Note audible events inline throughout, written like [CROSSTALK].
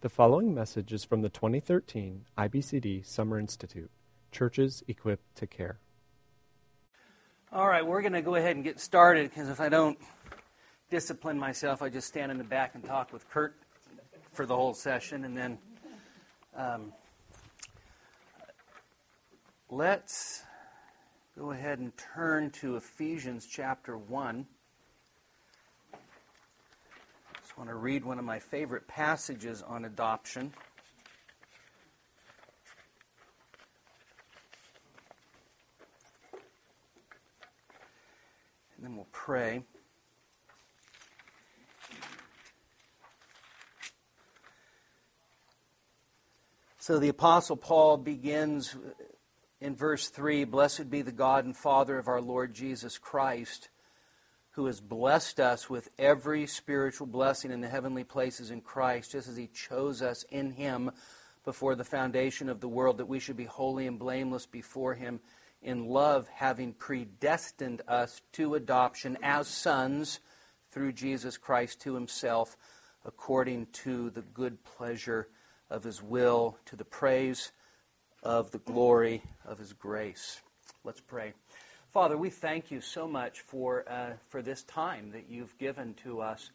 The following message is from the 2013 IBCD Summer Institute Churches Equipped to Care. All right, we're going to go ahead and get started because if I don't discipline myself, I just stand in the back and talk with Kurt for the whole session. And then um, let's go ahead and turn to Ephesians chapter 1 want to read one of my favorite passages on adoption. And then we'll pray. So the Apostle Paul begins in verse 3 Blessed be the God and Father of our Lord Jesus Christ who has blessed us with every spiritual blessing in the heavenly places in Christ, just as he chose us in him before the foundation of the world, that we should be holy and blameless before him in love, having predestined us to adoption as sons through Jesus Christ to himself, according to the good pleasure of his will, to the praise of the glory of his grace. Let's pray. Father, we thank you so much for, uh, for this time that you've given to us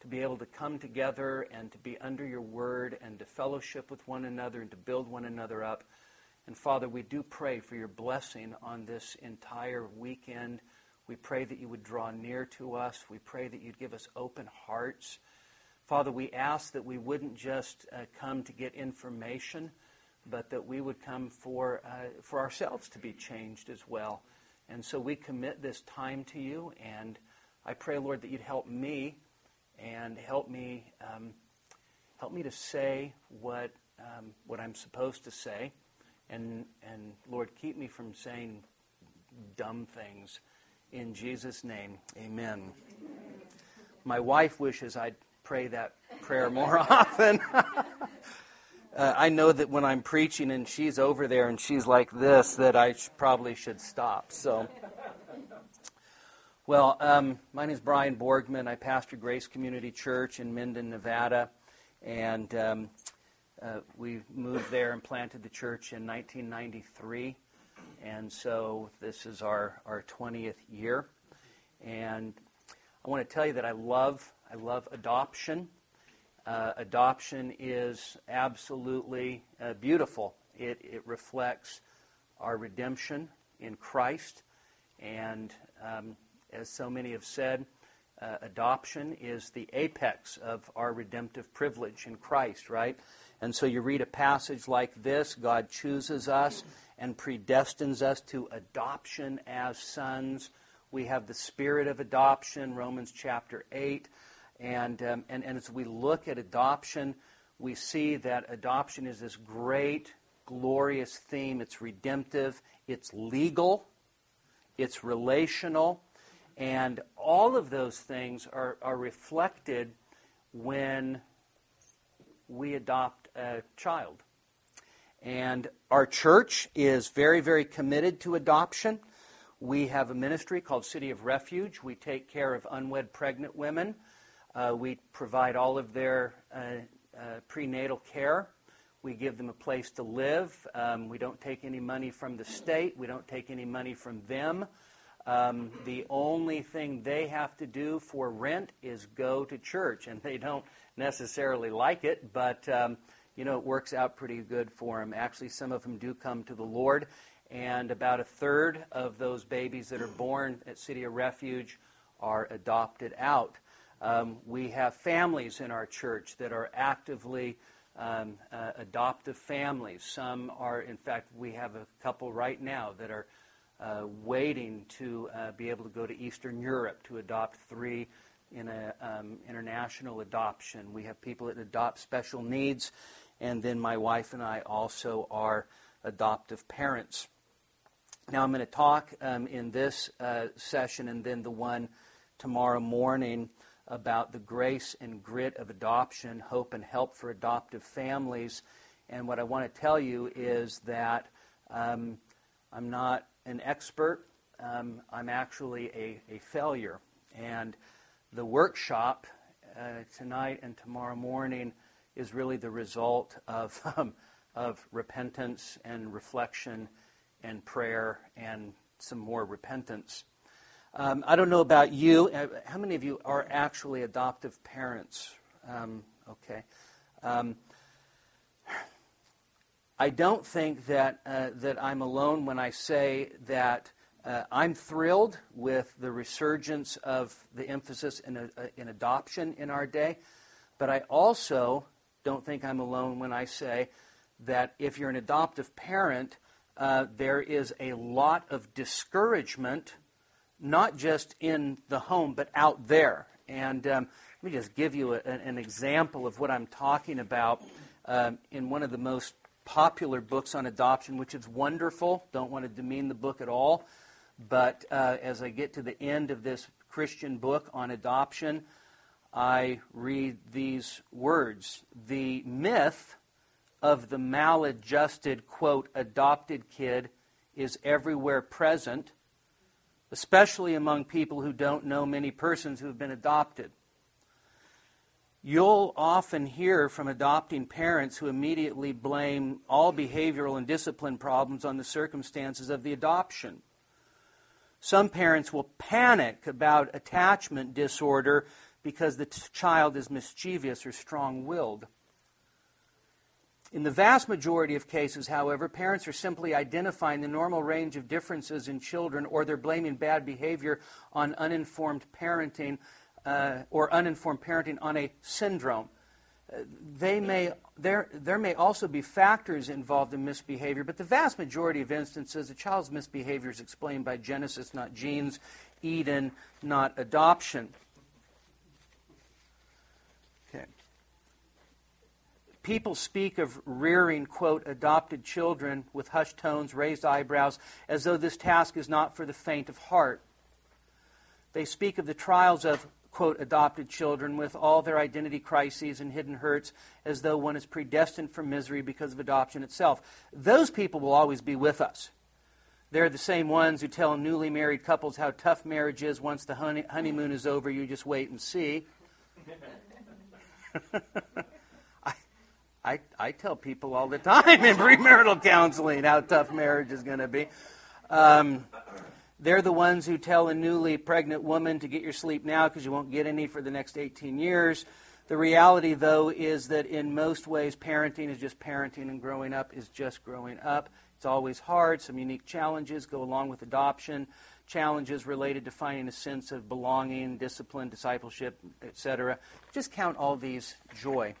to be able to come together and to be under your word and to fellowship with one another and to build one another up. And Father, we do pray for your blessing on this entire weekend. We pray that you would draw near to us. We pray that you'd give us open hearts. Father, we ask that we wouldn't just uh, come to get information, but that we would come for, uh, for ourselves to be changed as well. And so we commit this time to you, and I pray, Lord, that you'd help me and help me um, help me to say what um, what I'm supposed to say, and and Lord, keep me from saying dumb things. In Jesus' name, Amen. My wife wishes I'd pray that prayer more [LAUGHS] often. [LAUGHS] uh, I know that when I'm preaching and she's over there and she's like this, that I sh- probably should stop. So, well, um, my name is Brian Borgman. I pastor Grace Community Church in Minden, Nevada, and um, uh, we moved there and planted the church in 1993, and so this is our our 20th year. And I want to tell you that I love I love adoption. Uh, adoption is absolutely uh, beautiful. It, it reflects our redemption in Christ. And um, as so many have said, uh, adoption is the apex of our redemptive privilege in Christ, right? And so you read a passage like this God chooses us and predestines us to adoption as sons. We have the spirit of adoption, Romans chapter 8. And, um, and, and as we look at adoption, we see that adoption is this great, glorious theme. It's redemptive, it's legal, it's relational, and all of those things are, are reflected when we adopt a child. And our church is very, very committed to adoption. We have a ministry called City of Refuge. We take care of unwed pregnant women. Uh, we provide all of their uh, uh, prenatal care. We give them a place to live. Um, we don't take any money from the state. We don't take any money from them. Um, the only thing they have to do for rent is go to church, and they don't necessarily like it, but um, you know it works out pretty good for them. Actually, some of them do come to the Lord, and about a third of those babies that are born at City of Refuge are adopted out. Um, we have families in our church that are actively um, uh, adoptive families. Some are, in fact, we have a couple right now that are uh, waiting to uh, be able to go to Eastern Europe to adopt three in an um, international adoption. We have people that adopt special needs, and then my wife and I also are adoptive parents. Now, I'm going to talk um, in this uh, session and then the one tomorrow morning about the grace and grit of adoption, hope and help for adoptive families. And what I want to tell you is that um, I'm not an expert, um, I'm actually a, a, failure. And the workshop uh, tonight and tomorrow morning is really the result of, [LAUGHS] um, of repentance and reflection and prayer and some more repentance. Um, I don't know about you. Uh, how many of you are actually adoptive parents? Um, okay. Um, I don't think that, uh, that I'm alone when I say that uh, I'm thrilled with the resurgence of the emphasis in, uh, in adoption in our day, but I also don't think I'm alone when I say that if you're an adoptive parent, uh, there is a lot of discouragement, not just in the home, but out there. And um, let me just give you a, an example of what I'm talking about um, in one of the most popular books on adoption, which is wonderful. Don't want to demean the book at all. But uh, as I get to the end of this Christian book on adoption, I read these words The myth of the maladjusted, quote, adopted kid is everywhere present, especially among people who don't know many persons who have been adopted. You'll often hear from adopting parents who immediately blame all behavioral and discipline problems on the circumstances of the adoption. Some parents will panic about attachment disorder because the t- child is mischievous or strong willed. In the vast majority of cases, however, parents are simply identifying the normal range of differences in children or they're blaming bad behavior on uninformed parenting uh, or uninformed parenting on a syndrome. They may, there, there may also be factors involved in misbehavior, but the vast majority of instances, a child's misbehavior is explained by Genesis, not genes, Eden, not adoption. People speak of rearing, quote, adopted children with hushed tones, raised eyebrows, as though this task is not for the faint of heart. They speak of the trials of, quote, adopted children with all their identity crises and hidden hurts, as though one is predestined for misery because of adoption itself. Those people will always be with us. They're the same ones who tell newly married couples how tough marriage is once the honey- honeymoon is over. You just wait and see. [LAUGHS] I, I tell people all the time [LAUGHS] in premarital counseling how tough marriage is going to be. Um, they're the ones who tell a newly pregnant woman to get your sleep now because you won't get any for the next 18 years. The reality, though, is that in most ways, parenting is just parenting and growing up is just growing up. It's always hard. Some unique challenges go along with adoption, challenges related to finding a sense of belonging, discipline, discipleship, etc. Just count all these joy.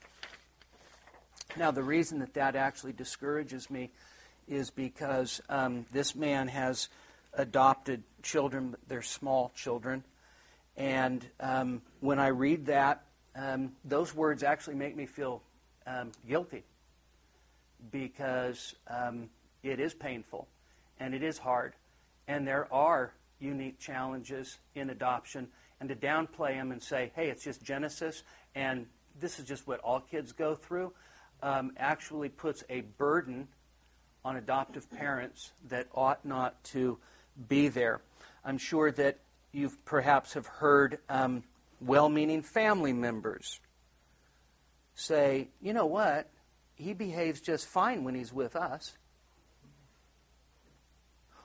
Now, the reason that that actually discourages me is because um, this man has adopted children, they're small children. And um, when I read that, um, those words actually make me feel um, guilty because um, it is painful and it is hard. And there are unique challenges in adoption. And to downplay them and say, hey, it's just Genesis and this is just what all kids go through, um, actually puts a burden on adoptive parents that ought not to be there. I'm sure that you perhaps have heard um, well meaning family members say, you know what? He behaves just fine when he's with us.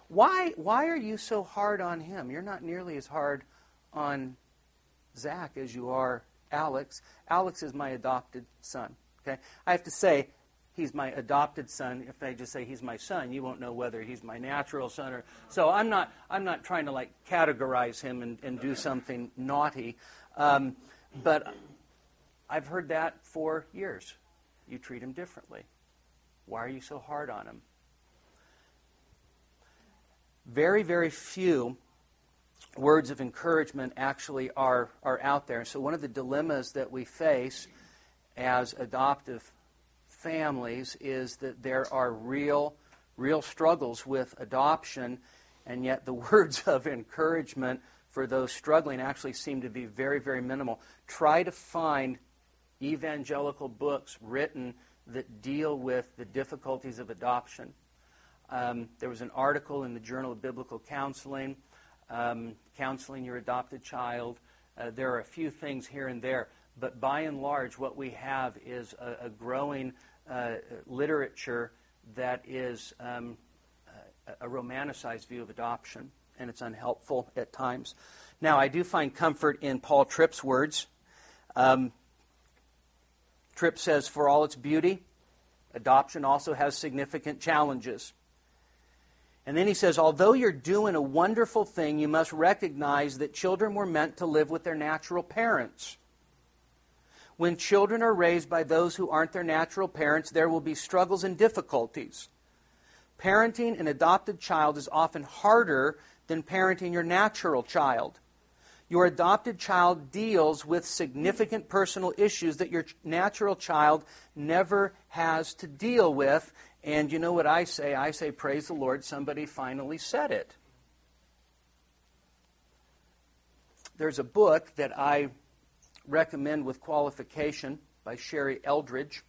Why, why are you so hard on him? You're not nearly as hard on Zach as you are Alex. Alex is my adopted son. Okay? I have to say, he's my adopted son. If I just say he's my son, you won't know whether he's my natural son or. So I'm not. I'm not trying to like categorize him and, and do something naughty, um, but I've heard that for years. You treat him differently. Why are you so hard on him? Very, very few words of encouragement actually are, are out there. So, one of the dilemmas that we face as adoptive families is that there are real, real struggles with adoption, and yet the [LAUGHS] words of encouragement for those struggling actually seem to be very, very minimal. Try to find evangelical books written that deal with the difficulties of adoption. Um, there was an article in the Journal of Biblical Counseling, um, counseling your adopted child. Uh, there are a few things here and there, but by and large, what we have is a, a growing uh, literature that is um, a romanticized view of adoption, and it's unhelpful at times. Now, I do find comfort in Paul Tripp's words. Um, Tripp says, For all its beauty, adoption also has significant challenges. And then he says, although you're doing a wonderful thing, you must recognize that children were meant to live with their natural parents. When children are raised by those who aren't their natural parents, there will be struggles and difficulties. Parenting an adopted child is often harder than parenting your natural child. Your adopted child deals with significant personal issues that your natural child never has to deal with, and you know what I say? I say, Praise the Lord, somebody finally said it. There's a book that I recommend with qualification by Sherrie Eldridge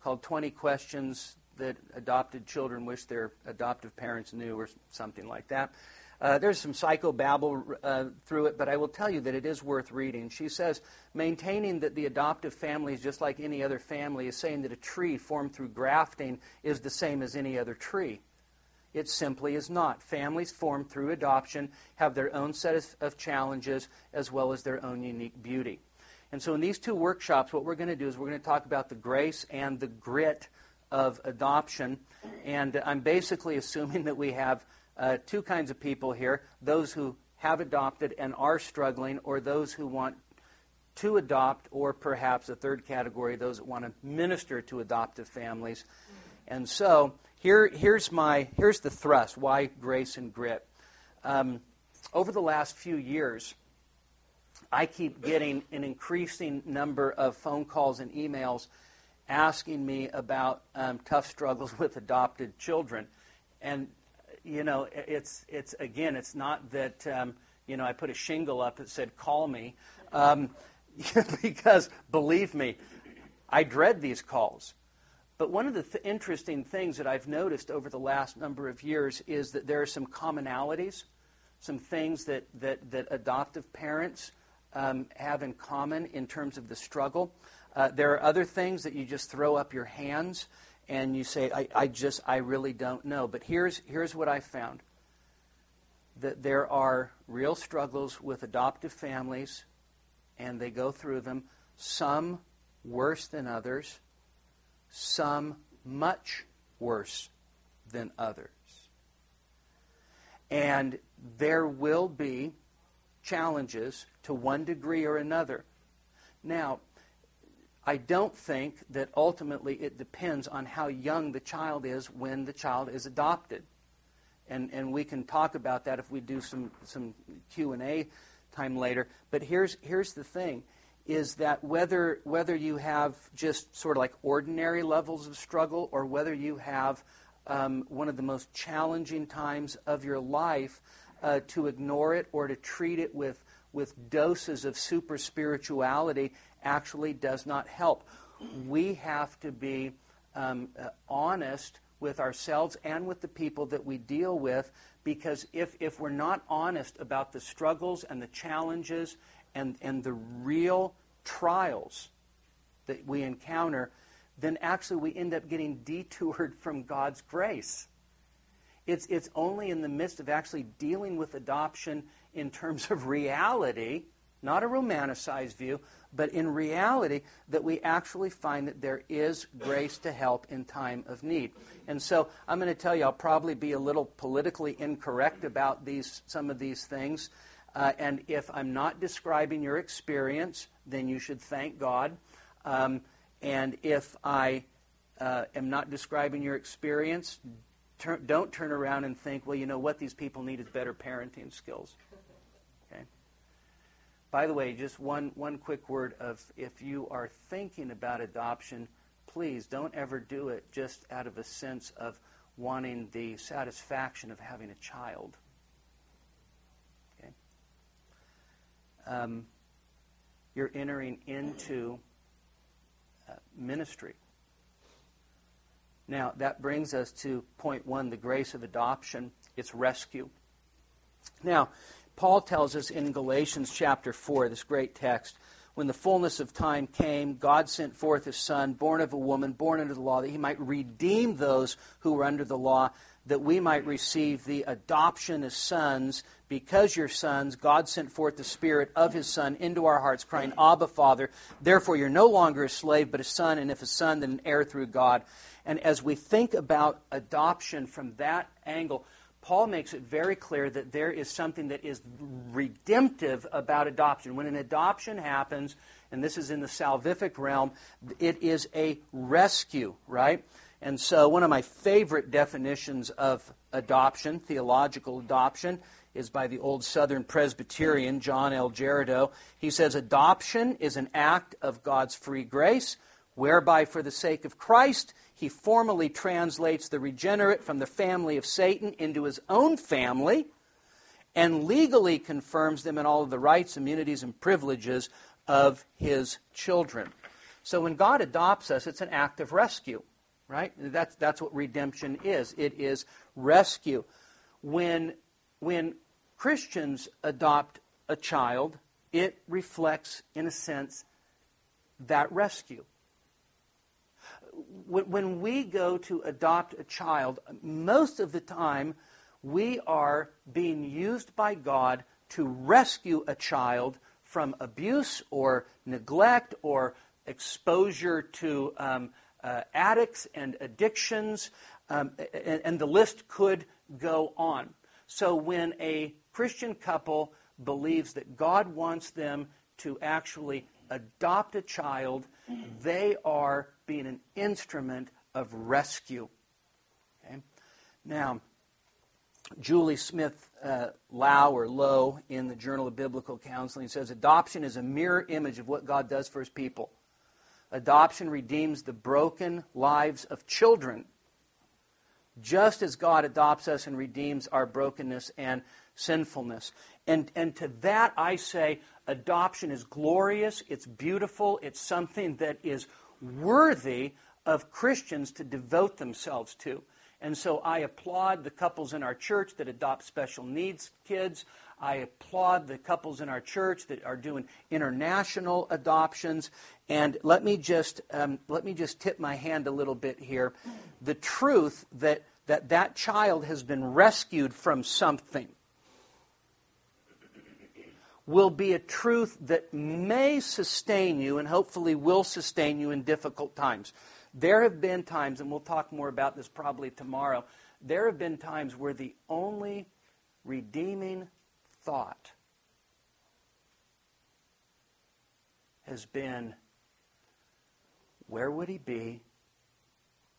called 20 Questions That Adopted Children Wish Their Adoptive Parents Knew, or something like that. Uh, there's some psychobabble uh, through it, but I will tell you that it is worth reading. She says, maintaining that the adoptive family is just like any other family is saying that a tree formed through grafting is the same as any other tree. It simply is not. Families formed through adoption have their own set of, of challenges as well as their own unique beauty. And so, in these two workshops, what we're going to do is we're going to talk about the grace and the grit of adoption. And I'm basically [LAUGHS] assuming that we have uh, two kinds of people here those who have adopted and are struggling, or those who want to adopt, or perhaps a third category, those that want to minister to adoptive families. And so here, here's, my, here's the thrust why grace and grit. Um, over the last few years, I keep getting an increasing number of phone calls and emails asking me about um, tough struggles [LAUGHS] with adopted children. And you know, it's it's again, it's not that um, you know I put a shingle up that said "call me," um, [LAUGHS] because believe me, I dread these calls. But one of the th- interesting things that I've noticed over the last number of years is that there are some commonalities, some things that that, that adoptive parents um, have in common in terms of the struggle. Uh, there are other things that you just throw up your hands and you say, I, I just, I really don't know. But here's, here's what I found that there are real struggles with adoptive families, and they go through them, some worse than others, some much worse than others. And there will be challenges to one degree or another. Now, I don't think that ultimately it depends on how young the child is when the child is adopted. And, and we can talk about that if we do some, some Q&A time later. But here's, here's the thing, is that whether, whether you have just sort of like ordinary levels of struggle or whether you have um, one of the most challenging times of your life, uh, to ignore it or to treat it with, with doses of super spirituality actually does not help. We have to be um, uh, honest with ourselves and with the people that we deal with because if, if we're not honest about the struggles and the challenges and, and the real trials that we encounter, then actually we end up getting [LAUGHS] detoured from God's grace. It's, it's only in the midst of actually dealing with adoption in terms of reality, not a romanticized view, but in reality, that we actually find that there is grace to help in time of need. And so I'm going to tell you, I'll probably be a little politically incorrect about these, some of these things. Uh, and if I'm not describing your experience, then you should thank God. Um, and if I uh, am not describing your experience, don't turn around and think, well, you know what, these people need is better parenting skills. Okay? By the way, just one, one quick word of if you are thinking about adoption, please don't ever do it just out of a sense of wanting the satisfaction of having a child. Okay? Um, you're entering into uh, ministry. Now, that brings us to point one the grace of adoption, it's rescue. Now, Paul tells us in Galatians chapter 4, this great text, when the fullness of time came, God sent forth his Son, born of a woman, born under the law, that he might redeem those who were under the law, that we might receive the adoption as sons. Because you're sons, God sent forth the Spirit of his Son into our hearts, crying, Abba, Father. Therefore, you're no longer a slave, but a son, and if a son, then an heir through God. And as we think about adoption from that angle, Paul makes it very clear that there is something that is redemptive about adoption. When an adoption happens, and this is in the salvific realm, it is a rescue, right? And so, one of my favorite definitions of adoption, theological adoption, is by the old Southern Presbyterian, John L. Girardeau. He says, Adoption is an act of God's free grace, whereby, for the sake of Christ, he formally translates the regenerate from the family of Satan into his own family and legally confirms them in all of the rights, immunities, and privileges of his children. So when God adopts us, it's an act of rescue, right? That's, that's what redemption is. It is rescue. When, when Christians adopt a child, it reflects, in a sense, that rescue when we go to adopt a child, most of the time we are being used by God to rescue a child from abuse or neglect or exposure to um, uh, addicts and addictions, um, and, and the list could go on. So when a Christian couple believes that God wants them to actually adopt a child, they are being an instrument of rescue. Okay? Now, Julie Smith uh, Lau or Lowe in the Journal of Biblical Counseling says adoption is a mirror image of what God does for his people. Adoption redeems the broken lives of children, just as God adopts us and redeems our brokenness and sinfulness. And, and to that I say, adoption is glorious, it's beautiful, it's something that is worthy of Christians to devote themselves to. And so I applaud the couples in our church that adopt special needs kids. I applaud the couples in our church that are doing international adoptions. And let me just um, let me just tip my hand a little bit here. The truth that that that child has been rescued from something will be a truth that may sustain you and hopefully will sustain you in difficult times. There have been times, and we'll talk more about this probably tomorrow, there have been times where the only redeeming thought has been where would he be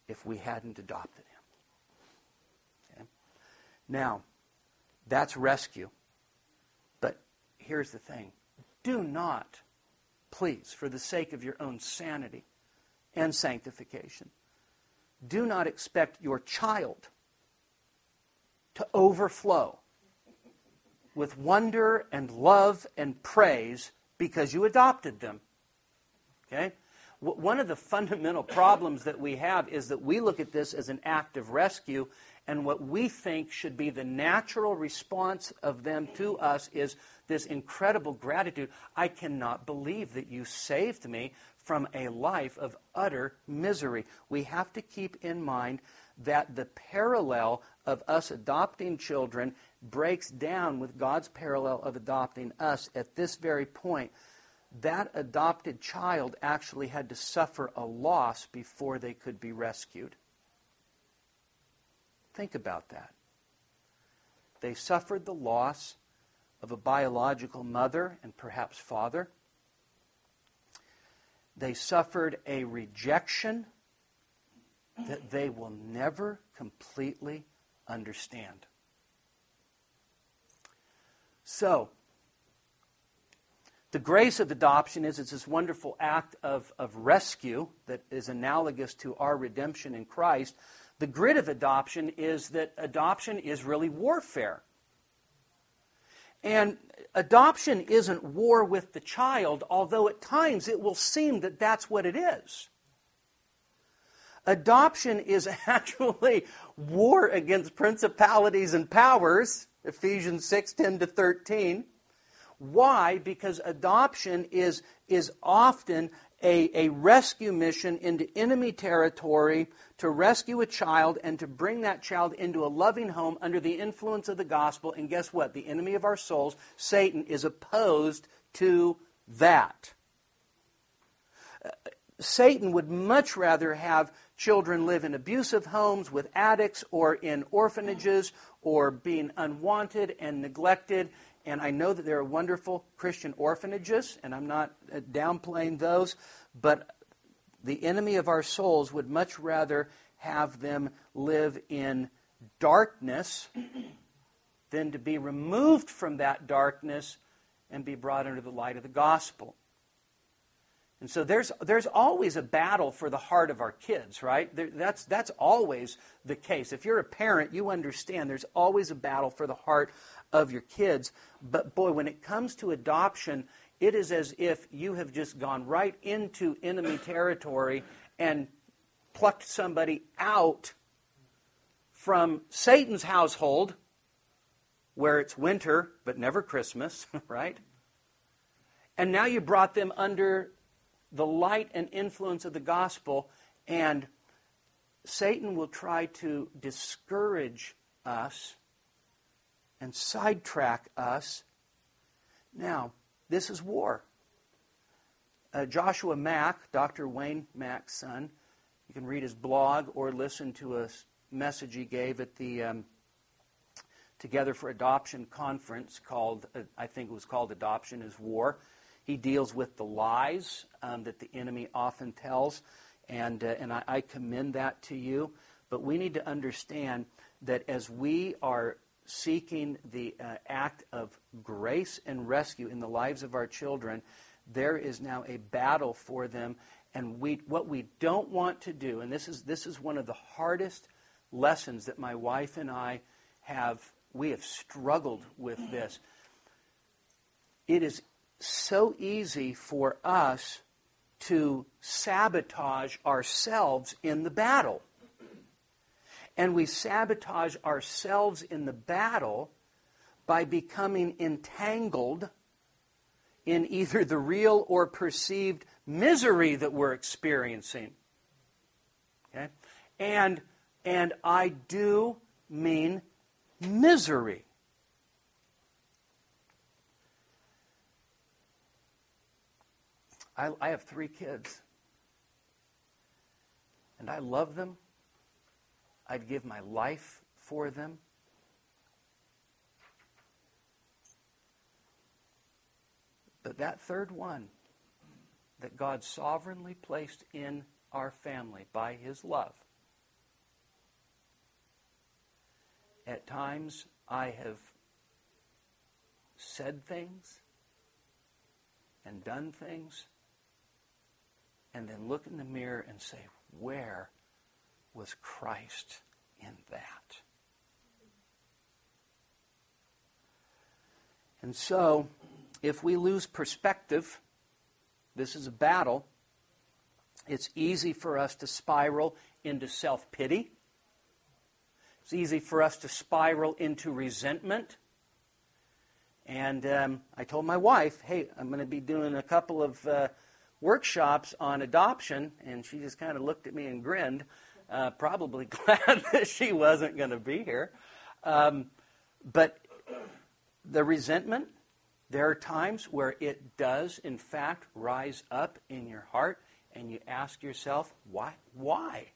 if we hadn't adopted him? Okay? Now, that's rescue here's the thing do not, please, for the sake of your own sanity and sanctification, do not expect your child to overflow with wonder and love and praise because you adopted them. Okay? One of the fundamental problems that we have is that we look at this as an act of rescue, and what we think should be the natural response of them to us is this incredible gratitude. I cannot believe that you saved me from a life of utter misery. We have to keep in mind that the parallel of us adopting children breaks down with God's parallel of adopting us at this very point. That adopted child actually had to suffer a loss before they could be rescued. Think about that. They suffered the loss of a biological mother and perhaps father. They suffered a rejection that they will never completely understand. So, the grace of adoption is it's this wonderful act of, of rescue that is analogous to our redemption in Christ. The grid of adoption is that adoption is really warfare. And adoption isn't war with the child, although at times it will seem that that's what it is. Adoption is [LAUGHS] actually war against principalities and powers, Ephesians 6 10 to 13. Why? Because adoption is, is often a, a rescue mission into enemy territory to rescue a child and to bring that child into a loving home under the influence of the gospel. And guess what? The enemy of our souls, Satan, is opposed to that. Uh, Satan would much rather have children live in abusive homes with addicts or in orphanages or being unwanted and neglected. And I know that there are wonderful Christian orphanages, and I'm not uh, downplaying those, but the enemy of our souls would much rather have them live in darkness than to be removed from that darkness and be brought under the light of the gospel. And so there's, there's always a battle for the heart of our kids, right? There, that's, that's always the case. If you're a parent, you understand there's always a battle for the heart of your kids. But boy, when it comes to adoption, it is as if you have just gone right into enemy territory and plucked somebody out from Satan's household, where it's winter but never Christmas, [LAUGHS] right? And now you brought them under the light and influence of the gospel, and Satan will try to discourage us and sidetrack us. Now, this is war. Uh, Joshua Mack, Dr. Wayne Mack's son, you can read his blog or listen to a message he gave at the um, Together for Adoption conference called, uh, I think it was called Adoption is War. He deals with the lies um, that the enemy often tells, and, uh, and I, I commend that to you. But we need to understand that as we are seeking the uh, act of grace and rescue in the lives of our children, there is now a battle for them. And we, what we don't want to do, and this is, this is one of the hardest lessons that my wife and I have, we have struggled with this. It is so easy for us to sabotage ourselves in the battle and we sabotage ourselves in the battle by becoming entangled in either the real or perceived misery that we're experiencing. Okay? And and I do mean misery. I, I have three kids. And I love them I'd give my life for them. But that third one that God sovereignly placed in our family by His love, at times I have said things and done things and then look in the mirror and say, Where was Christ in that. And so, if we lose perspective, this is a battle. It's easy for us to spiral into self pity. It's easy for us to spiral into resentment. And um, I told my wife, hey, I'm going to be doing a couple of uh, workshops on adoption. And she just kind of looked at me and grinned uh, probably [LAUGHS] glad that she wasn't going to be here. Um, but the resentment, there are times where it does, in fact, rise up in your heart, and you ask yourself, why? Why?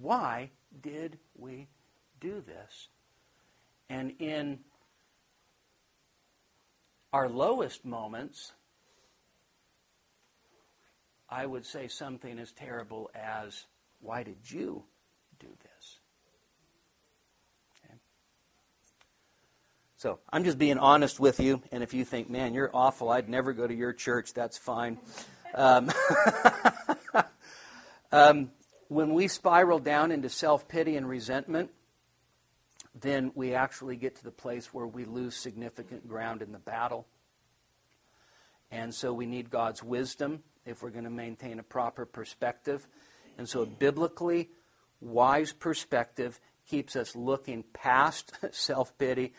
Why did we do this? And in our lowest moments, I would say something as terrible as, why did you do this? So I'm just being honest with you, and if you think, man, you're awful, I'd never go to your church, that's fine. Um, [LAUGHS] um, when we spiral down into self pity and resentment, then we actually get to the place where we lose significant ground in the battle. And so we need God's wisdom if we're going to maintain a proper perspective. And so, a biblically wise perspective keeps us looking past [LAUGHS] self pity,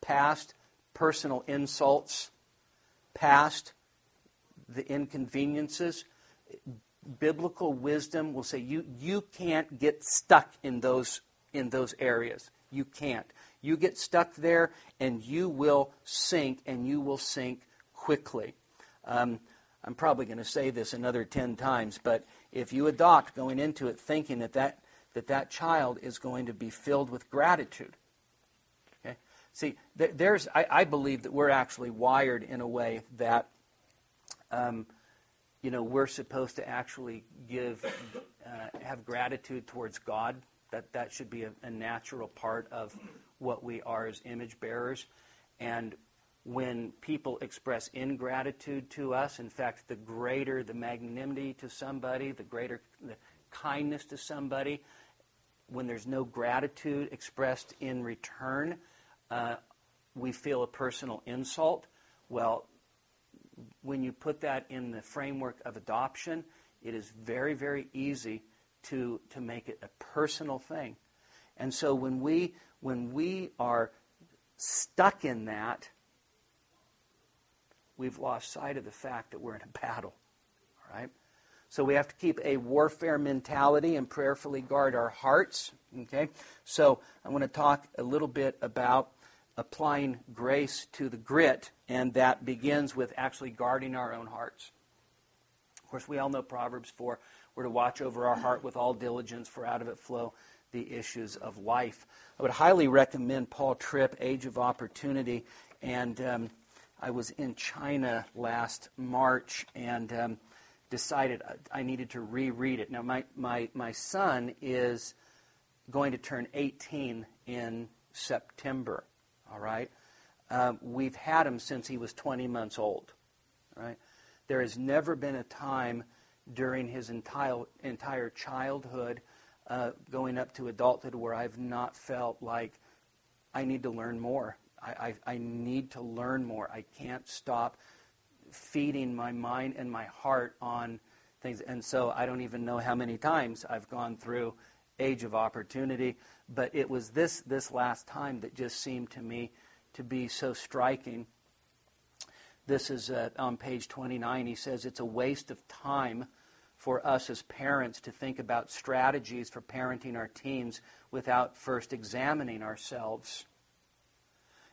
past personal insults, past the inconveniences, biblical wisdom will say you, you can't get stuck in those, in those areas. You can't. You get stuck there and you will sink, and you will sink quickly. Um, I'm probably going to say this another 10 times, but if you adopt going into it thinking that that, that, that child is going to be filled with gratitude, okay? See, there's, I, I believe that we're actually wired in a way that um, you know, we're supposed to actually give, uh, have gratitude towards God. That that should be a, a natural part of what we are as image bearers. And when people express ingratitude to us, in fact, the greater the magnanimity to somebody, the greater the kindness to somebody, when there's no gratitude expressed in return, uh, we feel a personal insult. Well, when you put that in the framework of adoption, it is very, very easy to, to make it a personal thing. And so when we, when we are stuck in that, we've lost sight of the fact that we're in a battle. All right? So we have to keep a warfare mentality and prayerfully guard our hearts. Okay? So I want to talk a little bit about applying grace to the grit, and that begins with actually guarding our own hearts. Of course, we all know Proverbs 4 we're to watch over our heart with all diligence, for out of it flow the issues of life. I would highly recommend Paul Tripp, Age of Opportunity. And um, I was in China last March and um, decided I needed to reread it. Now, my, my, my son is going to turn 18 in September. All right? Um, we've had him since he was 20 months old. Right? There has never been a time during his entire, entire childhood, uh, going up to adulthood, where I've not felt like I need to learn more. I, I, I need to learn more. I can't stop feeding my mind and my heart on things. And so I don't even know how many times I've gone through age of opportunity. But it was this, this last time that just seemed to me to be so striking. This is uh, on page 29. He says it's a waste of time for us as parents to think about strategies for parenting our teens without first examining ourselves.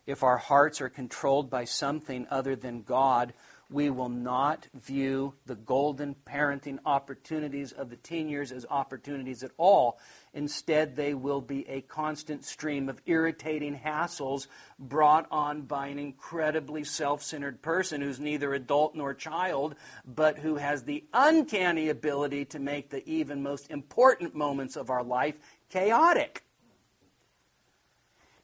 If our hearts are controlled by something other than God, we will not view the golden parenting opportunities of the teen years as opportunities at all. Instead, they will be a constant stream of irritating hassles brought on by an incredibly self centered person who's neither adult nor child, but who has the uncanny ability to make the even most important moments of our life chaotic.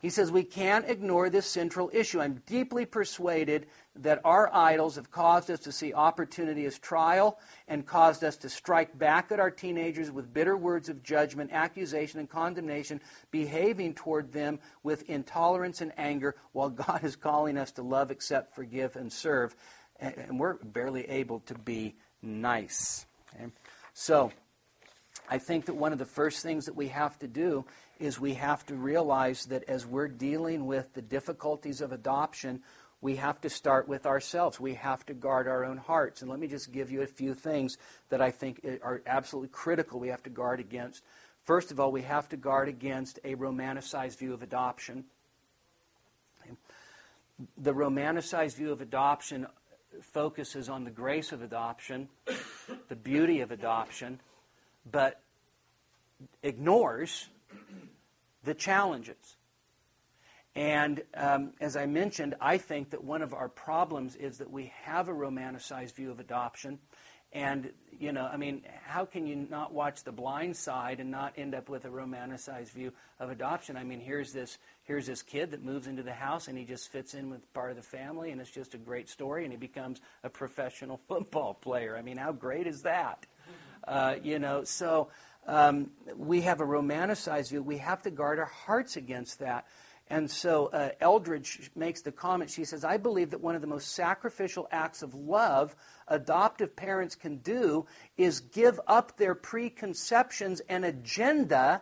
He says we can't ignore this central issue. I'm deeply persuaded that our idols have caused us to see opportunity as trial and caused us to strike back at our teenagers with bitter words of judgment, accusation, and condemnation, behaving toward them with intolerance and anger, while God is calling us to love, accept, forgive, and serve. And we're barely able to be nice. Okay? So, I think that one of the first things that we have to do is we have to realize that as we're dealing with the difficulties of adoption, we have to start with ourselves. We have to guard our own hearts. And let me just give you a few things that I think are absolutely critical we have to guard against. First of all, we have to guard against a romanticized view of adoption. The romanticized view of adoption focuses on the grace of adoption, the beauty of adoption, but ignores the challenges. And um, as I mentioned, I think that one of our problems is that we have a romanticized view of adoption. And, you know, I mean, how can you not watch The Blind Side and not end up with a romanticized view of adoption? I mean, here's this, here's this kid that moves into the house and he just fits in with part of the family and it's just a great story and he becomes a professional [LAUGHS] football player. I mean, how great is that? Uh, you know, so um, we have a romanticized view. We have to guard our hearts against that. And so uh, Eldridge makes the comment. She says, I believe that one of the most sacrificial acts of love adoptive parents can do is give up their preconceptions and agenda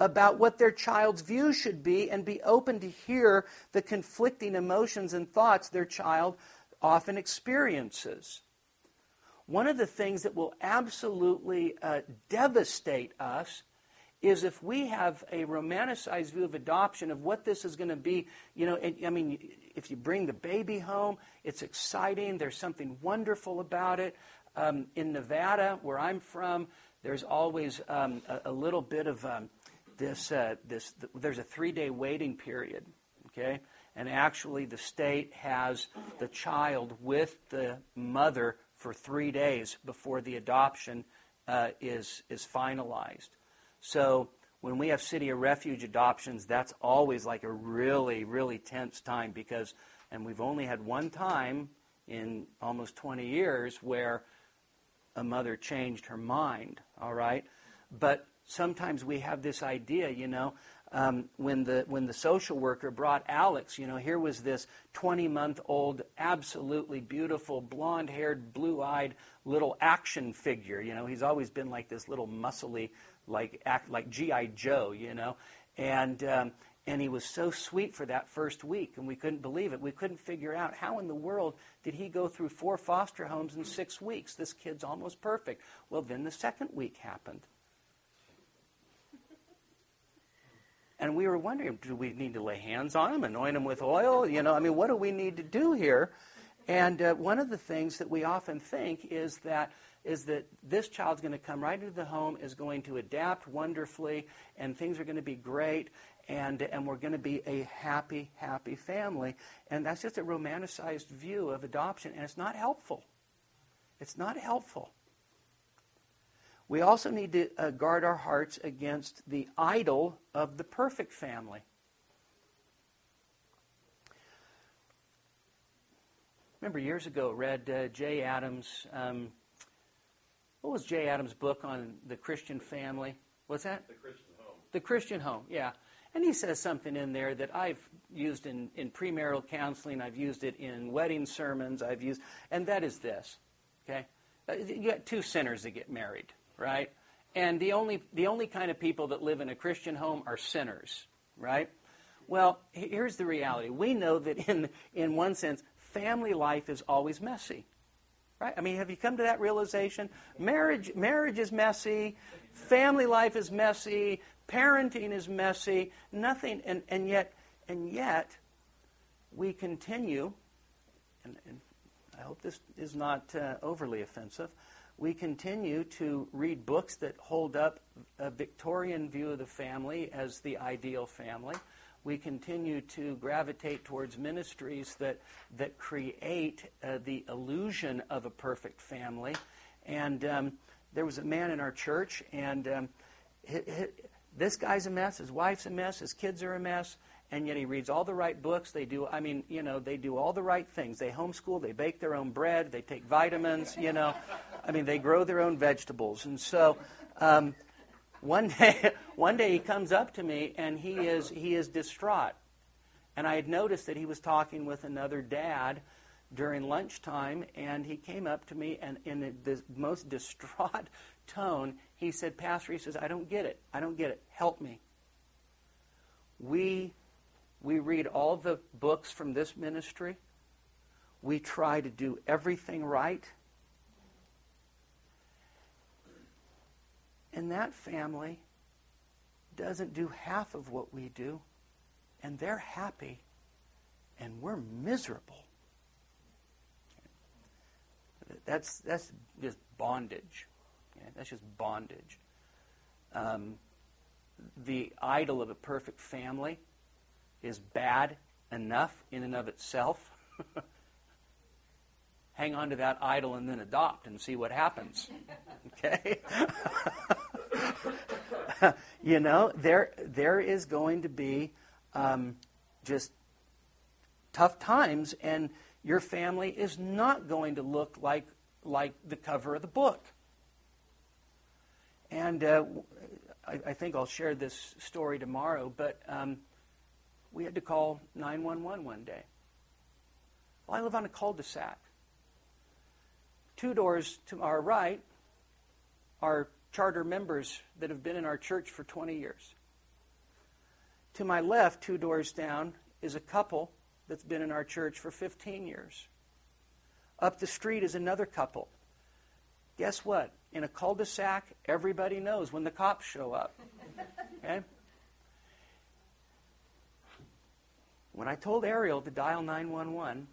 about what their child's view should be and be open to hear the conflicting emotions and thoughts their child often experiences. One of the things that will absolutely uh, devastate us is if we have a romanticized view of adoption of what this is going to be. You know, I mean, if you bring the baby home, it's exciting. There's something wonderful about it. Um, in Nevada, where I'm from, there's always um, a, a, little bit of um, this. Uh, this th- there's a three-day waiting period. Okay, and actually, the state has the child with the mother for three days before the adoption uh, is is finalized. So when we have city of refuge adoptions, that's always like a really, really tense time because, and we've only had one time in almost 20 years where a mother changed her mind, all right? But sometimes we have this idea, you know, um, when the when the social worker brought Alex, you know, here was this 20 month old, absolutely beautiful, blonde haired, blue eyed little action figure. You know, he's always been like this little muscly like act like GI Joe, you know, and um, and he was so sweet for that first week, and we couldn't believe it. We couldn't figure out how in the world did he go through four foster homes in six weeks. This kid's almost perfect. Well, then the second week happened. And we were wondering, do we need to lay hands on him, anoint him with oil? You know, I mean, what do we need to do here? And uh, one of the things that we often think is that is that this child's going to come right into the home, is going to adapt wonderfully, and things are going to be great, and, and we're going to be a happy, happy family. And that's just a romanticized view of adoption, and it's not helpful. It's not helpful. We also need to uh, guard our hearts against the idol of the perfect family. Remember years ago, read uh, Jay Adams' um, what was Jay Adams' book on the Christian family? What's that? The Christian Home. The Christian Home, yeah. And he says something in there that I've used in, in premarital counseling, I've used it in wedding sermons, I've used, and that is this, okay? Uh, you got two sinners that get married, right? And the only, the only kind of people that live in a Christian home are sinners, right? Well, here's the reality. We know that in, in one sense, family life is always messy. Right? I mean, have you come to that realization? Marriage, marriage is messy, family life is messy, parenting is messy, nothing, and, and yet, and yet, we continue, and, and I hope this is not uh, overly offensive, we continue to read books that hold up a Victorian view of the family as the ideal family we continue to gravitate towards ministries that, that create uh, the illusion of a perfect family. And um, there was a man in our church, and um, this guy's a mess, his wife's a mess, his kids are a mess, and yet he reads all the right books. They do, I mean, you know, they do all the right things. They homeschool, they bake their own bread, they take vitamins, you know. I mean, they grow their own vegetables. And so, um, one [LAUGHS] day, one day he comes up to me and he is, he is distraught. And I had noticed that he was talking with another dad during lunchtime, and he came up to me and in the most distraught [LAUGHS] tone, he said, Pastor, he says, I don't get it. I don't get it. Help me. We, we read all the books from this ministry. We try to do everything right. And that family doesn't do half of what we do, and they're happy, and we're miserable. That's, that's just bondage. Okay? That's just bondage. Um, the idol of a perfect family is bad enough in and of itself. [LAUGHS] Hang on to that idol and then adopt and see what happens. Okay? [LAUGHS] you know, there there is going to be um, just tough times, and your family is not going to look like like the cover of the book. And uh, I, I, think I'll share this story tomorrow, but um, we had to call 911 one day. Well, I live on a cul-de-sac. Two doors to our right are charter members that have been in our church for 20 years. To my left, two doors down, is a couple that's been in our church for 15 years. Up the street is another couple. Guess what? In a cul de sac, everybody knows when the cops show up. [LAUGHS] Okay? When I told Ariel to dial 911,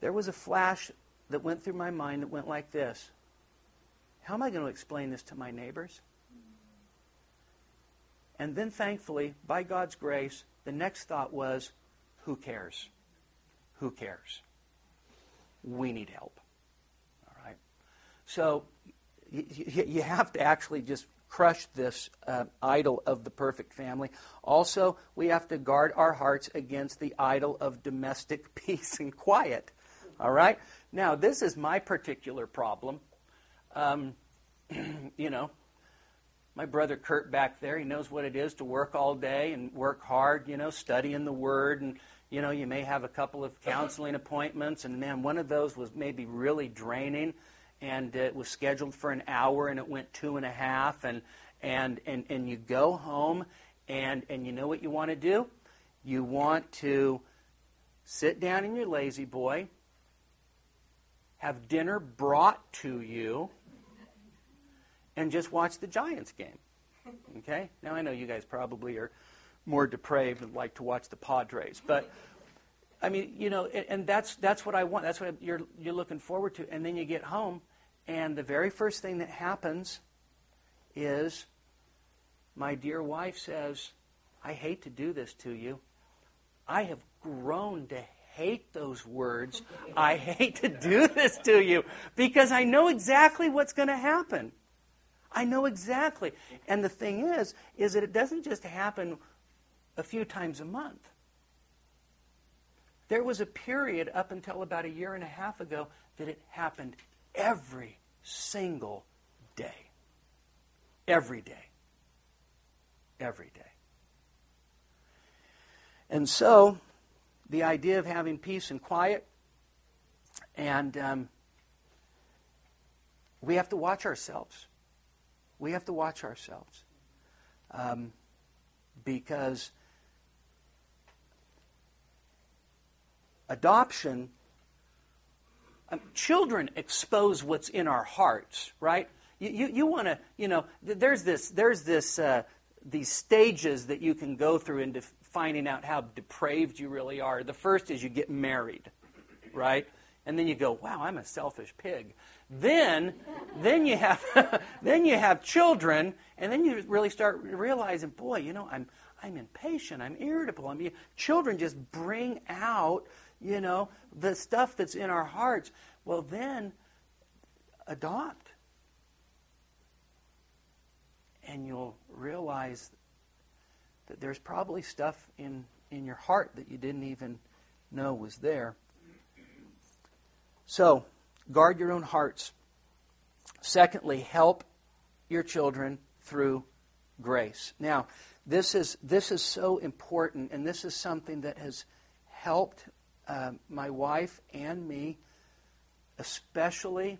there was a flash that went through my mind that went like this How am I going to explain this to my neighbors? And then, thankfully, by God's grace, the next thought was, Who cares? Who cares? We need help. All right? So, you, you have to actually just crush this uh, idol of the perfect family. Also, we have to guard our hearts against the idol of domestic [LAUGHS] peace and quiet. All right? Now, this is my particular problem. Um, [CLEARS THROAT] you know, my brother Kurt back there, he knows what it is to work all day and work hard, you know, studying the Word. And, you know, you may have a couple of counseling appointments. And, man, one of those was maybe really draining and it was scheduled for an hour and it went two and a half and and and, and you go home and and you know what you want to do you want to sit down in your La-Z-Boy have dinner brought to you and just watch the giants game okay now i know you guys probably are more depraved and like to watch the padres but I mean, you know, and, that's that's what I want. That's what you're you're looking forward to. And then you get home, and the very first thing that happens is my dear wife says, I hate to do this to you. I have grown to hate those words. I [LAUGHS] hate to do this to you because I know exactly what's going to happen. I know exactly. And the thing is, is that it doesn't just happen a few times a month. There was a period up until about a year and a half ago that it happened every single day. Every day. Every day. And so, the idea of having peace and quiet, and um, we have to watch ourselves. We have to watch ourselves. Um, because adoption um, children expose what's in our hearts, right? You, you, you want to, you know, there's this, there's this, uh, these stages that you can go through into finding out how depraved you really are. The first is you get married, right? And then you go, wow, I'm a selfish pig. Then, then you have, [LAUGHS] then you have children, and then you really start realizing, boy, you know, I'm, I'm impatient, I'm irritable. I mean, children just bring out you know, the stuff that's in our hearts, well, then adopt. And you'll realize that there's probably stuff in, in your heart that you didn't even know was there. So, guard your own hearts. Secondly, help your children through grace. Now, this is this is so important, and this is something that has helped uh, my wife and me, especially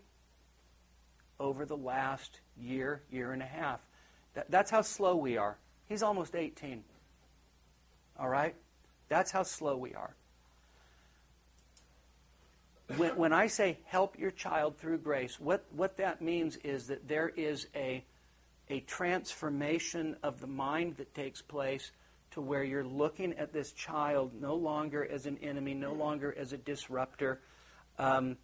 over the last year, year and a half. That, that's how slow we are. He's almost 18. All right? That's how slow we are. When, when I say help your child through grace, what, what that means is that there is a, a transformation of the mind that takes place to where you're looking at this child no longer as an enemy, no longer as a disruptor. Um,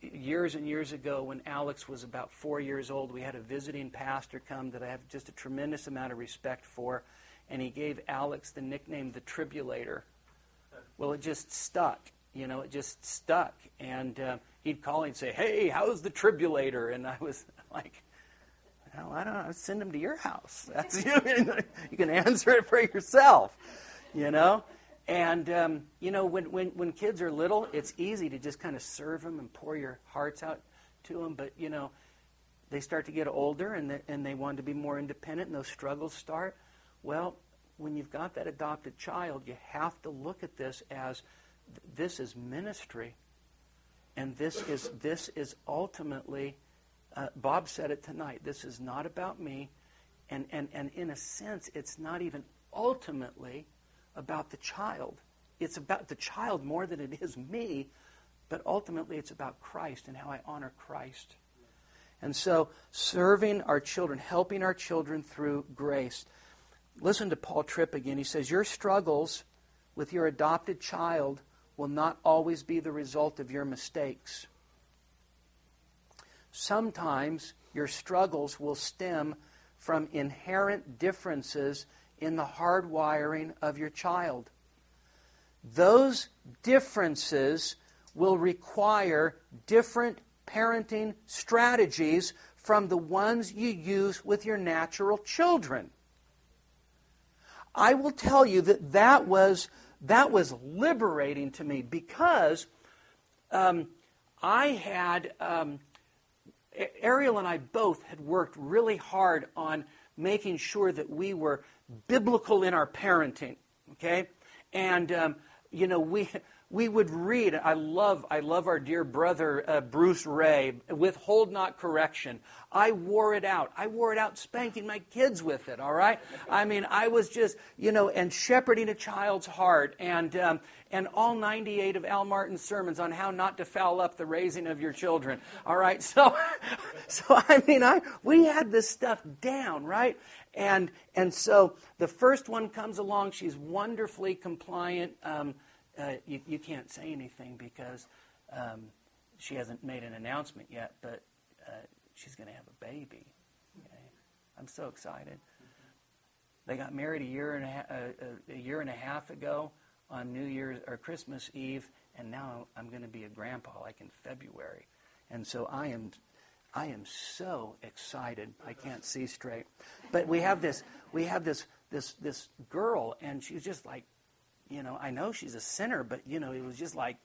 years and years ago, when Alex was about four years old, we had a visiting pastor come that I have just a tremendous amount of respect for, and he gave Alex the nickname the Tribulator. Well, it just stuck. You know, it just stuck. And uh, he'd call and say, Hey, how's the Tribulator? And I was [LAUGHS] like, well, I don't know. Send them to your house. [LAUGHS] That's [LAUGHS] you. you can answer it for yourself. You know, and um, you know when, when when kids are little, it's easy to just kind of serve them and pour your hearts out to them. But you know, they start to get older and they, and they want to be more independent, and those struggles start. Well, when you've got that adopted child, you have to look at this as this is ministry, and this is this is ultimately uh, Bob said it tonight. This is not about me. And, and, and in a sense, it's not even ultimately about the child. It's about the child more than it is me, but ultimately it's about Christ and how I honor Christ. And so, serving our children, helping our children through grace. Listen to Paul Tripp again. He says, Your struggles with your adopted child will not always be the result of your mistakes. Sometimes your struggles will stem from inherent differences in the hardwiring of your child. Those differences will require different parenting strategies from the ones you use with your natural children. I will tell you that that was, that was liberating to me because um, I had, um, Ariel and I both had worked really hard on making sure that we were biblical in our parenting, okay? And, um, you know, we, we would read. I love, I love our dear brother uh, Bruce Ray. Withhold not correction. I wore it out. I wore it out spanking my kids with it. All right. I mean, I was just, you know, and shepherding a child's heart, and um, and all 98 of Al Martin's sermons on how not to foul up the raising of your children. All right. [LAUGHS] So, so I mean, I we had this stuff down, right? And and so the first one comes along. She's wonderfully compliant. Um, uh, you, you can't say anything because um, she hasn't made an announcement yet, but uh, she's going to have a baby. Okay? I'm so excited. They got married a year and a, a, uh, a year and a half ago on New Year's or Christmas Eve, and now I'm going to be a grandpa like in February, and so I am. I am so excited. I can't see straight. But we have this we have this this this girl and she's just like you know, I know she's a sinner, but, you know, it was just like,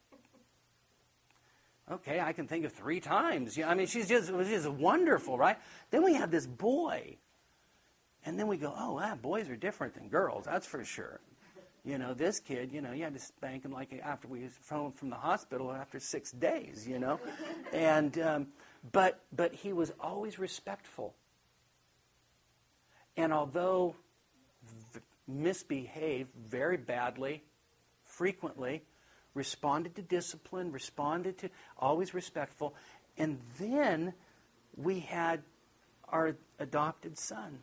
okay, I can think of three times. You know, I mean, she's just, was just wonderful, right? Then we have this boy. And then we go, oh, wow, boys are different than girls, that's for sure. You know, this kid, you know, you had to spank him like after we was home from the hospital after six days, you know. And, um, but, but he was always respectful. And although misbehaved very badly, frequently, responded to discipline, responded to, always respectful. And then we had our adopted son.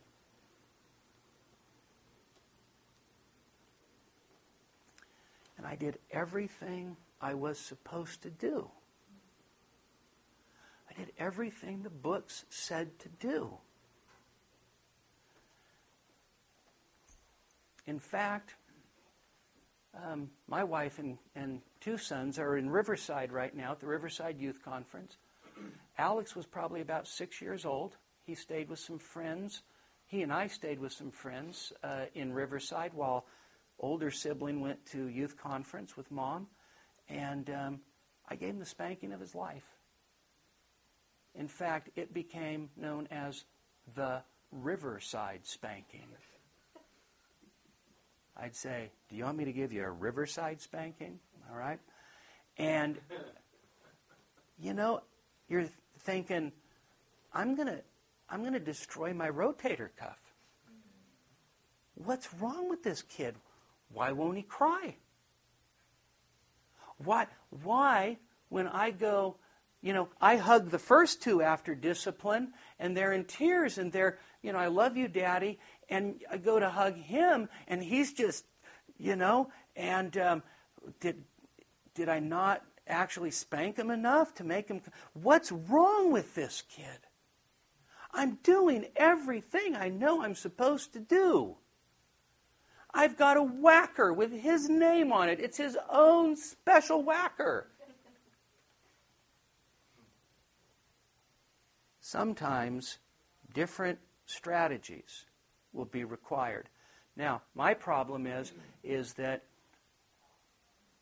And I did everything I was supposed to do. I did everything the books said to do. In fact, um, my wife and, and two sons are in Riverside right now at the Riverside Youth Conference. Alex was probably about six years old. He stayed with some friends. He and I stayed with some friends uh, in Riverside while older sibling went to youth conference with mom. And um, I gave him the spanking of his life. In fact, it became known as the Riverside spanking. I'd say, Do you want me to give you a riverside spanking? All right? And, you know, you're thinking, I'm going to. I'm going to destroy my rotator cuff. What's wrong with this kid? Why won't he cry? Why, why, when I go, you know, I hug the first two after discipline, and they're in tears, and they're, you know, I love you, Daddy, and I go to hug him, and he's just, you know, and um, did did I not actually spank him enough to make him? What's wrong with this kid? I'm doing everything I know I'm supposed to do. I've got a whacker with his name on it. It's his own special whacker. Sometimes different strategies will be required. Now, my problem is is that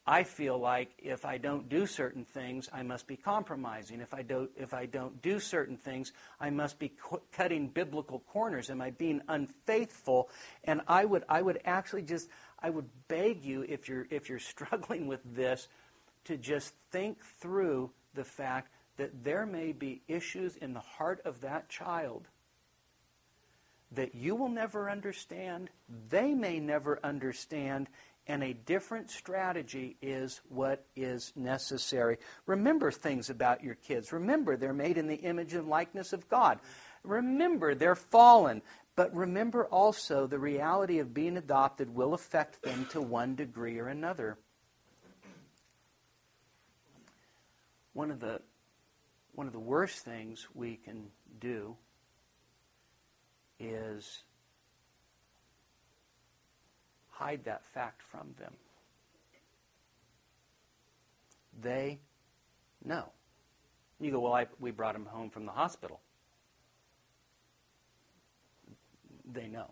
I feel like if I don't do certain things, I must be compromising. If I don't, if I don't do certain things, I must be cu- cutting biblical corners. Am I being unfaithful? And I would, I would actually just, I would beg you, if you're, if you're [LAUGHS] struggling with this, to just think through the fact that there may be issues in the heart of that child that you will never understand, they may never understand, and a different strategy is what is necessary. Remember things about your kids. Remember they're made in the image and likeness of God. Remember they're fallen. But remember also the reality of being adopted will affect them to one degree or another. One of the, one of the worst things we can do is hide that fact from them. They know. You go, well, I, we brought him home from the hospital. They know.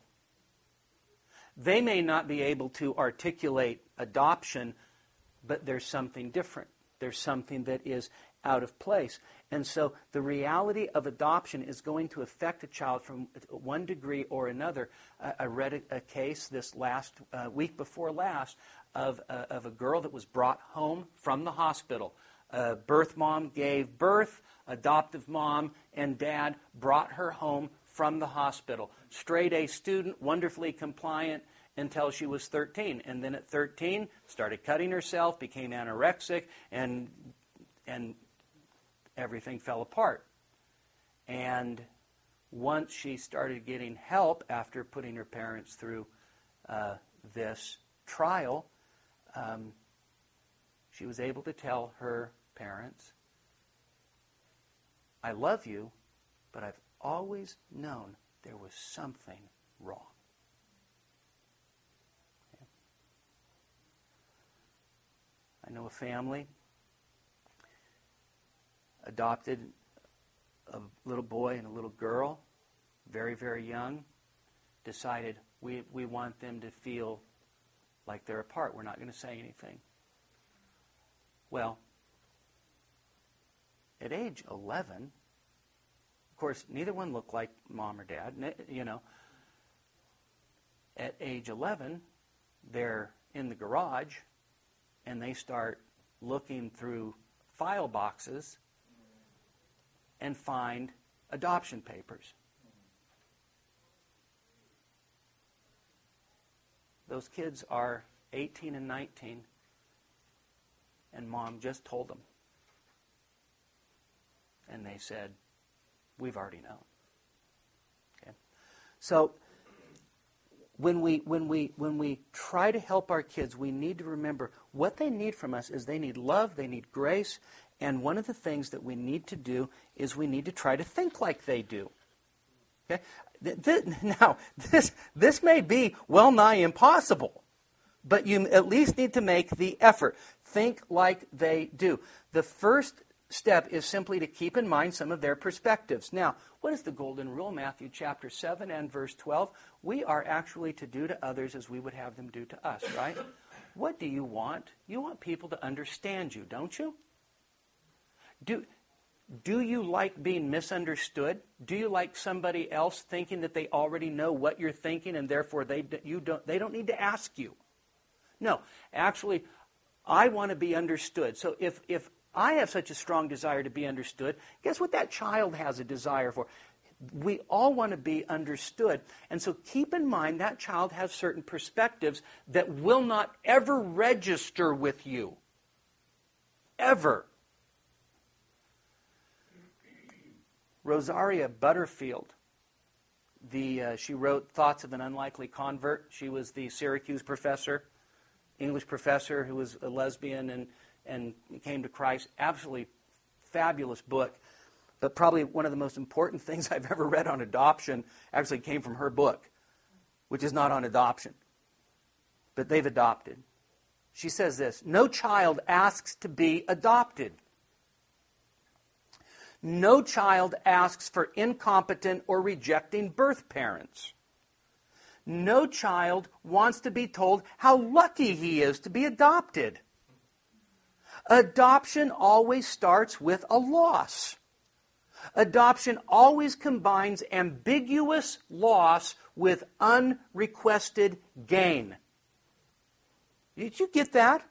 They may not be able to articulate adoption, but there's something different. There's something that is out of place. And so the reality of adoption is going to affect a child from one degree or another. I read a, case this last uh, week before last of, uh, of a girl that was brought home from the hospital. Birth mom gave birth, adoptive mom and dad brought her home from the hospital. Straight A student, wonderfully compliant until she was 13. And then at 13, started cutting herself, became anorexic, and, and everything fell apart. And once she started getting help after putting her parents through uh, this trial, um, she was able to tell her parents, I love you, but I've always known there was something wrong. I know a family adopted a little boy and a little girl, very, very young, decided we, we want them to feel like they're apart. We're not going to say anything. Well, at age 11, of course, neither one looked like mom or dad, you know. At age 11, they're in the garage and they start looking through file boxes and find adoption papers. Those kids are 18 and 19, and mom just told them. And they said, We've already known. Okay? So, when we, when, we, when we try to help our kids, we need to remember what they need from us is they need love, they need grace, and one of the things that we need to do is we need to try to think like they do. Okay? [LAUGHS] Now, this, this may be well nigh impossible, but you at least need to make the effort. Think like they do. The first step is simply to keep in mind some of their perspectives. Now, what is the golden rule? Matthew chapter 7 and verse 12. We are actually to do to others as we would have them do to us, right? What do you want? You want people to understand you, don't you? Do, do you like being misunderstood? Do you like somebody else thinking that they already know what you're thinking and therefore they, you don't, they don't need to ask you? No, actually, I want to be understood. So if, if I have such a strong desire to be understood, guess what that child has a desire for? We all want to be understood. And so keep in mind that child has certain perspectives that will not ever register with you. Ever. Rosaria Butterfield, the, uh, she wrote Thoughts of an Unlikely Convert. She was the Syracuse professor, English professor who was a lesbian and, and came to Christ. Absolutely fabulous book. But probably one of the most important [LAUGHS] things I've ever read on adoption actually came from her book, which is not on adoption. But they've adopted. She says this No child asks to be adopted. No child asks for incompetent or rejecting birth parents. No child wants to be told how lucky he is to be adopted. Adoption always starts with a loss. Adoption always combines ambiguous loss with unrequested gain. Did you get that?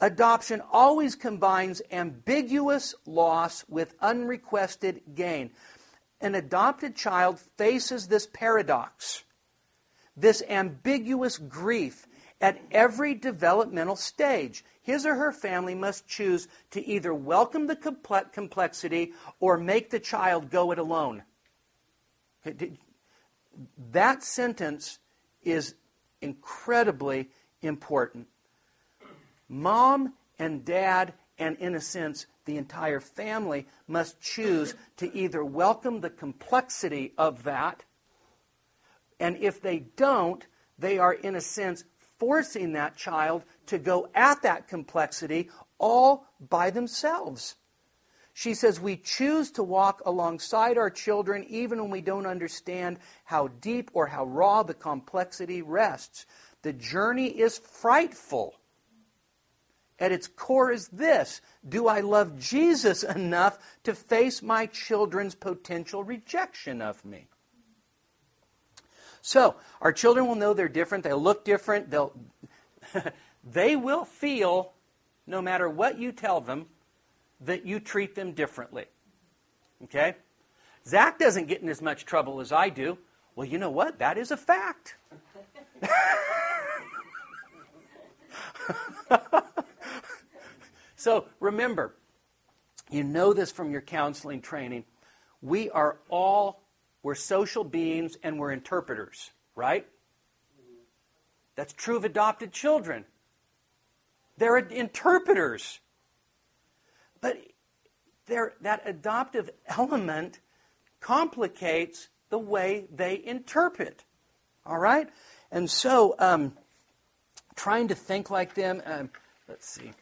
Adoption always combines ambiguous loss with unrequested gain. an adopted child faces this paradox, this ambiguous grief at every developmental stage. His or her family must choose to either welcome the complexity or make the child go it alone. That sentence is incredibly important. Mom and dad, and in a sense, the entire family must choose to either welcome the complexity of that, and if they don't, they are, in a sense, forcing that child to go at that complexity all by themselves. She says, We choose to walk alongside our children even when we don't understand how deep or how raw the complexity rests. The journey is frightful at its core is this Do I love Jesus enough to face my children's potential rejection of me? So, our children will know they're different, they'll look different, they'll, [LAUGHS] they will feel, no matter what you tell them, that you treat them differently. Okay? Zach doesn't get in as much trouble as I do. Well, you know what? That is a fact. [LAUGHS] [LAUGHS] So remember, you know this from your counseling training. We are all, we're social beings and we're interpreters, right? That's true of adopted children. They're interpreters. But that adoptive element complicates the way they interpret. All right? And so, um, trying to think like them, um, let's see.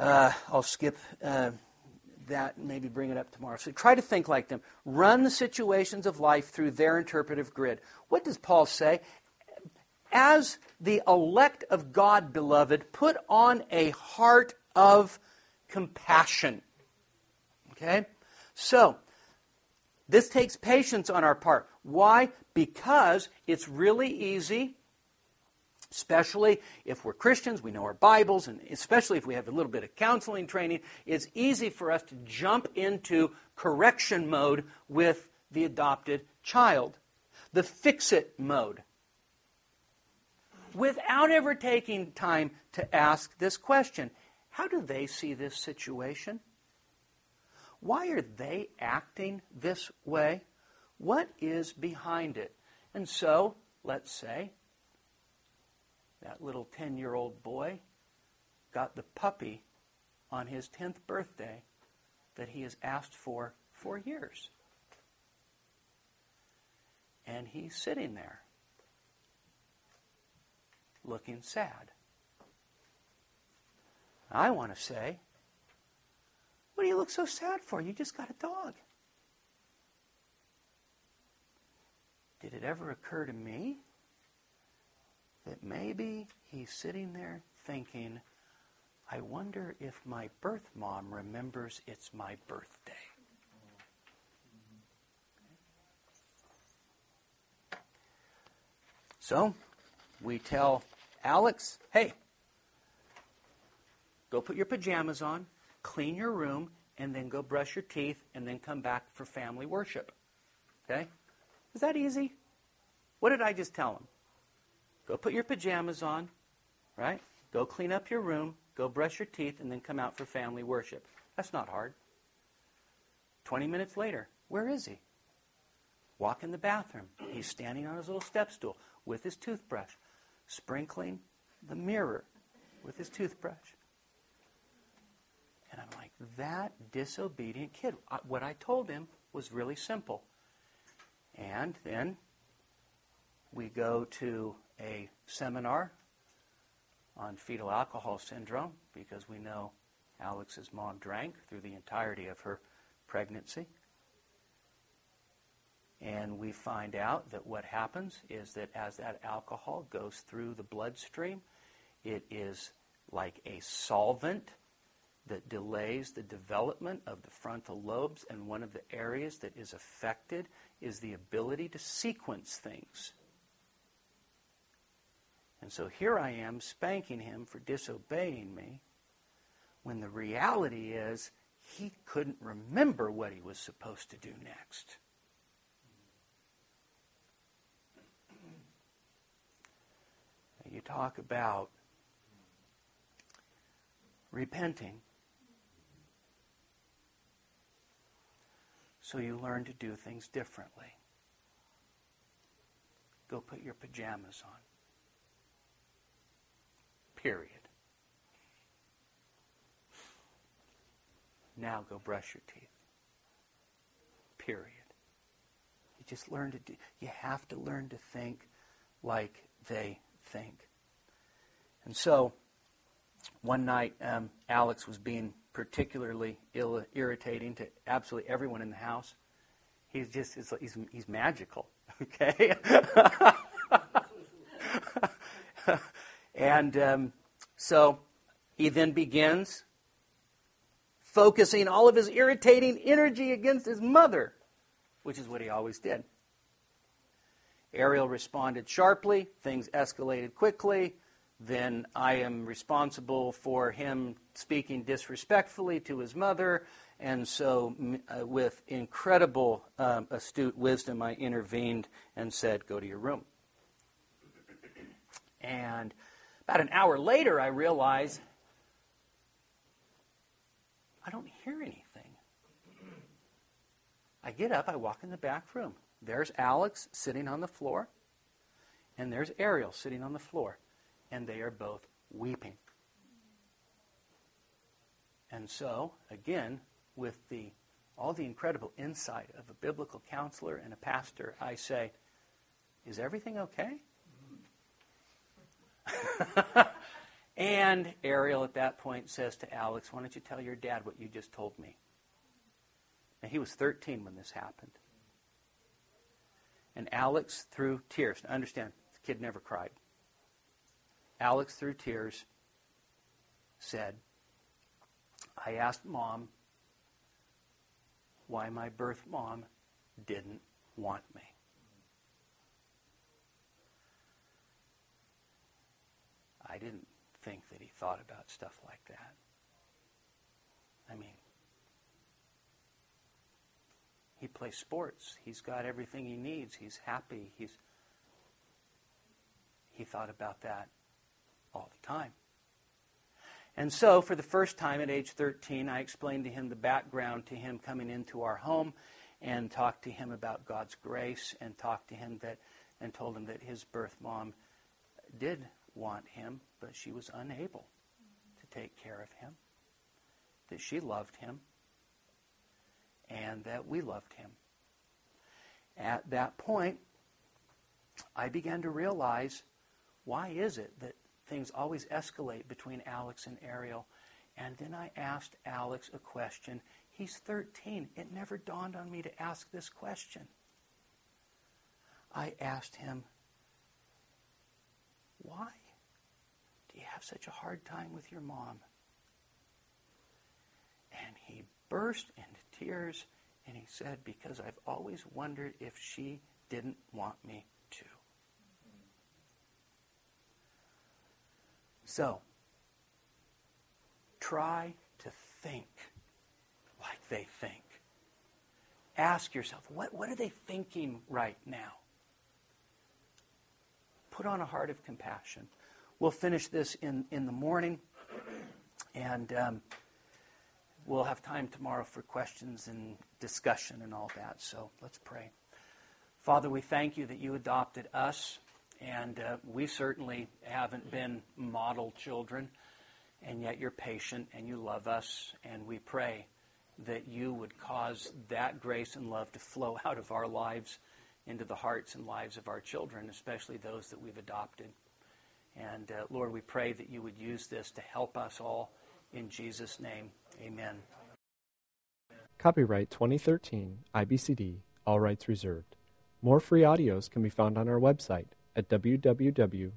Uh, I'll skip uh, that and maybe bring it up tomorrow. So try to think like them. Run the situations of life through their interpretive grid. What does Paul say? As the elect of God, beloved, put on a heart of compassion. Okay? So, this takes patience on our part. Why? Because it's really easy especially if we're Christians, we know our Bibles, and especially if we have a little bit of counseling training, it's easy for us to jump into correction mode with the adopted child, the fix it mode, without ever taking time to ask this question How do they see this situation? Why are they acting this way? What is behind it? And so, let's say, that little 10 year old boy got the puppy on his 10th birthday that he has asked for for years. And he's sitting there looking sad. I want to say, what do you look so sad for? You just got a dog. Did it ever occur to me that maybe he's sitting there thinking, I wonder if my birth mom remembers it's my birthday. So we tell Alex, hey, go put your pajamas on, clean your room, and then go brush your teeth, and then come back for family worship. Okay? Is that easy? What did I just tell him? Go put your pajamas on, right? Go clean up your room, go brush your teeth, and then come out for family worship. That's not hard. 20 minutes later, where is he? Walk in the bathroom. He's standing on his little step stool with his toothbrush, sprinkling the mirror with his toothbrush. And I'm like, that disobedient kid. What I told him was really simple. And then we go to a seminar on fetal alcohol syndrome because we know Alex's mom drank through the entirety of her pregnancy. And we find out that what happens is that as that alcohol goes through the bloodstream, it is like a solvent that delays the development of the frontal lobes. And one of the areas that is affected is the ability to sequence things. And so here I am spanking him for disobeying me when the reality is he couldn't remember what he was supposed to do next. You talk about repenting. So you learn to do things differently. Go put your pajamas on. Period. Now go brush your teeth. Period. You just learn to do, you have to learn to think like they think. And so, one night, um, Alex was being particularly Ill, irritating to absolutely everyone in the house. He's just he's, he's magical, [LAUGHS] okay? [LAUGHS] and um, so he then begins focusing all of his irritating energy against his mother, which is what he always did. Ariel responded sharply, things escalated quickly. Then I am responsible for him speaking disrespectfully to his mother. And so, uh, with incredible um, astute wisdom, I intervened and said, Go to your room. And about an hour later, I realize I don't hear anything. I get up, I walk in the back room. There's Alex sitting on the floor, and there's Ariel sitting on the floor, and they are both weeping. And so, again, with the all the incredible insight of a biblical counselor and a pastor, I say, Is everything okay? [LAUGHS] and Ariel at that point says to Alex, Why don't you tell your dad what you just told me? Now, he was 13 when this happened. And Alex, through tears, now understand, the kid never cried. Alex, through tears, said, I asked mom why my birth mom didn't want me. I didn't think that he thought about stuff like that. I mean, he plays sports. He's got everything he needs. He's happy. He's he thought about that all the time. And so, for the first time at age 13, I explained to him the background to him coming into our home and talked to him about God's grace and talked to him that and told him that his birth mom did want him, but she was unable to take care of him. That she loved him and that we loved him. At that point, I began to realize why is it that things always escalate between Alex and Ariel? And then I asked Alex a question. He's 13. It never dawned on me to ask this question. I asked him, Why do you have such a hard time with your mom? And he burst into tears and he said, Because I've always wondered if she didn't want me to. So, try to think like they think. Ask yourself, what, what are they thinking right now? Put on a heart of compassion. We'll finish this in, in the morning. And. Um, we'll have time tomorrow for questions and discussion and all that. So let's pray. Father, we thank you that you adopted us, and uh, we certainly haven't been model children, and yet you're patient and you love us, and we pray that you would cause that grace and love to flow [LAUGHS] out of our lives into the hearts and lives of our children, especially those that we've adopted. And uh, Lord, we pray that you would use this to help us all in Jesus' name. Amen. Copyright 2013 IBCD, all rights reserved. More free audios can be found on our website at www.ibcd.org.